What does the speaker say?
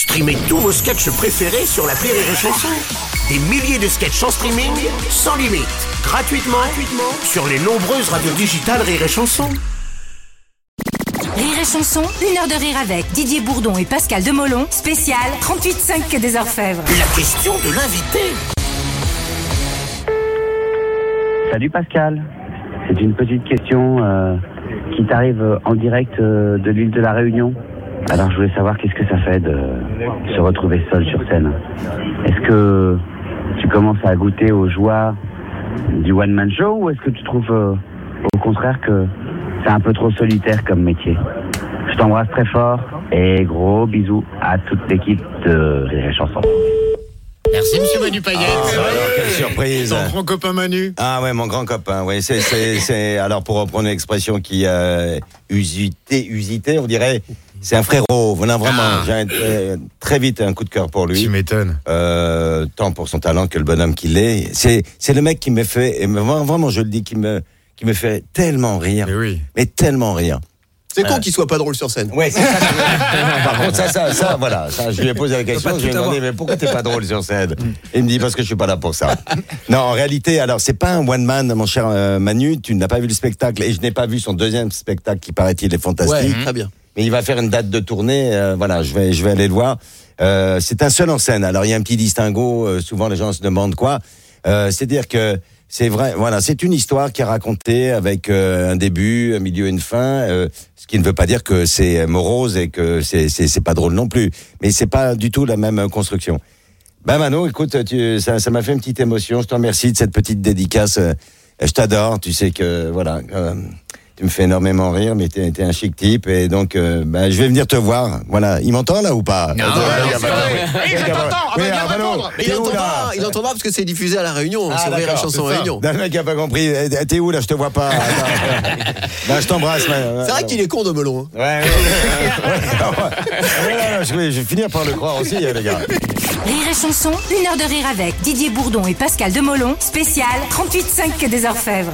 Streamez tous vos sketchs préférés sur la Rire et Chanson. Des milliers de sketchs en streaming, sans limite, gratuitement, gratuitement sur les nombreuses radios digitales Rire et Chanson. Rire et chanson, une heure de rire avec Didier Bourdon et Pascal Demolon, spécial 38,5 des Orfèvres. La question de l'invité. Salut Pascal, c'est une petite question euh, qui t'arrive en direct euh, de l'île de la Réunion? Alors je voulais savoir qu'est-ce que ça fait de se retrouver seul sur scène. Est-ce que tu commences à goûter aux joies du one-man show ou est-ce que tu trouves euh, au contraire que c'est un peu trop solitaire comme métier Je t'embrasse très fort et gros bisous à toute l'équipe de Rire et Chanson. Merci Monsieur Manu Payette. Ah, alors, quelle surprise. Ton grand copain Manu. Ah ouais, mon grand copain. Ouais, c'est, c'est, c'est- alors pour reprendre une expression qui a usité, usité, on dirait, c'est un frérot. Voilà, vraiment. Ah. J'ai un- euh, très vite un coup de cœur pour lui. Tu m'étonnes. Euh, tant pour son talent que le bonhomme qu'il est. C'est, c'est le mec qui me fait, et me- vraiment, je le dis, qui me, qui me fait tellement rire, Mais oui. mais tellement rire. C'est con qu'il soit pas drôle sur scène. Ouais, c'est ça. Par contre, ça, ça, ça, voilà. Ça, je lui ai posé la question. Je lui ai demandé, mais pourquoi t'es pas drôle sur scène? Il me dit parce que je suis pas là pour ça. Non, en réalité, alors c'est pas un one man, mon cher euh, Manu. Tu n'as pas vu le spectacle et je n'ai pas vu son deuxième spectacle qui paraît-il est Ouais, fantastique. très bien. Mais il va faire une date de tournée. euh, voilà, je vais, je vais aller le voir. Euh, c'est un seul en scène. Alors il y a un petit distinguo. euh, souvent les gens se demandent quoi. C'est-à-dire que c'est vrai. Voilà, c'est une histoire qui est racontée avec un début, un milieu, une fin. ce qui ne veut pas dire que c'est morose et que c'est c'est pas drôle non plus. Mais c'est pas du tout la même construction. Ben Mano, écoute, tu, ça m'a fait une petite émotion. Je te remercie de cette petite dédicace. Je t'adore. Tu sais que voilà. Euh, tu me fais énormément rire, mais t'es t'es un chic type et donc euh, ben, je vais venir te voir. Voilà, il m'entend là ou pas? Non, Euh, non, il c'est pas-. Eh, il a pas- ah Oui, bah, ah, parce que c'est diffusé à La Réunion, Ah, sur Rire et d'accord, Chanson c'est. Réunion. Le mec a pas compris. Eh, T'es où là? Je te vois pas. Ben, je t'embrasse. C'est vrai qu'il est con de melon. hein. Ouais, je, vais, finir par le croire aussi, euh, les gars. Rire et chanson, une heure de rire avec Didier Bourdon et Pascal Demolon, spécial 38,5 des Orfèvres.